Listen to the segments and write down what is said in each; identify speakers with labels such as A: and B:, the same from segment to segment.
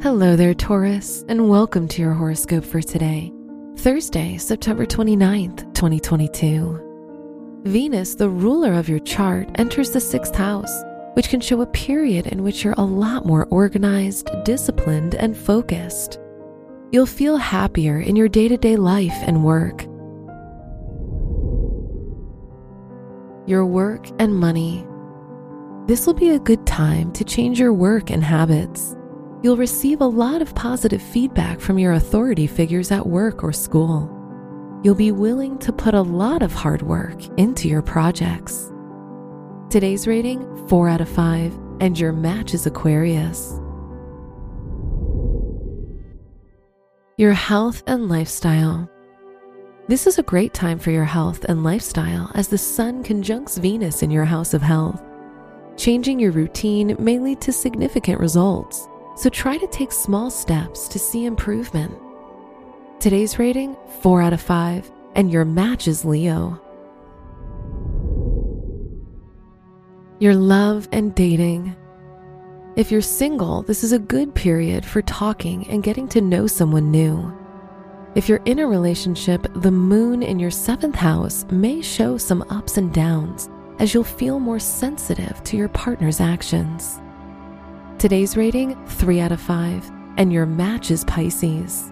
A: Hello there, Taurus, and welcome to your horoscope for today, Thursday, September 29th, 2022. Venus, the ruler of your chart, enters the sixth house, which can show a period in which you're a lot more organized, disciplined, and focused. You'll feel happier in your day to day life and work. Your work and money. This will be a good time to change your work and habits you'll receive a lot of positive feedback from your authority figures at work or school. You'll be willing to put a lot of hard work into your projects. Today's rating 4 out of 5, and your match is Aquarius. Your health and lifestyle. This is a great time for your health and lifestyle as the Sun conjuncts Venus in your house of health. Changing your routine may lead to significant results so try to take small steps to see improvement. Today's rating 4 out of 5, and your match is Leo. Your love and dating. If you're single, this is a good period for talking and getting to know someone new. If you're in a relationship, the moon in your seventh house may show some ups and downs as you'll feel more sensitive to your partner's actions. Today's rating 3 out of 5, and your match is Pisces.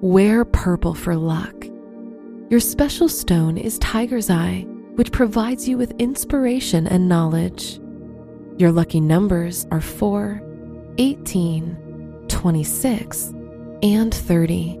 A: Wear purple for luck. Your special stone is Tiger's Eye, which provides you with inspiration and knowledge. Your lucky numbers are 4, 18, 26, and 30.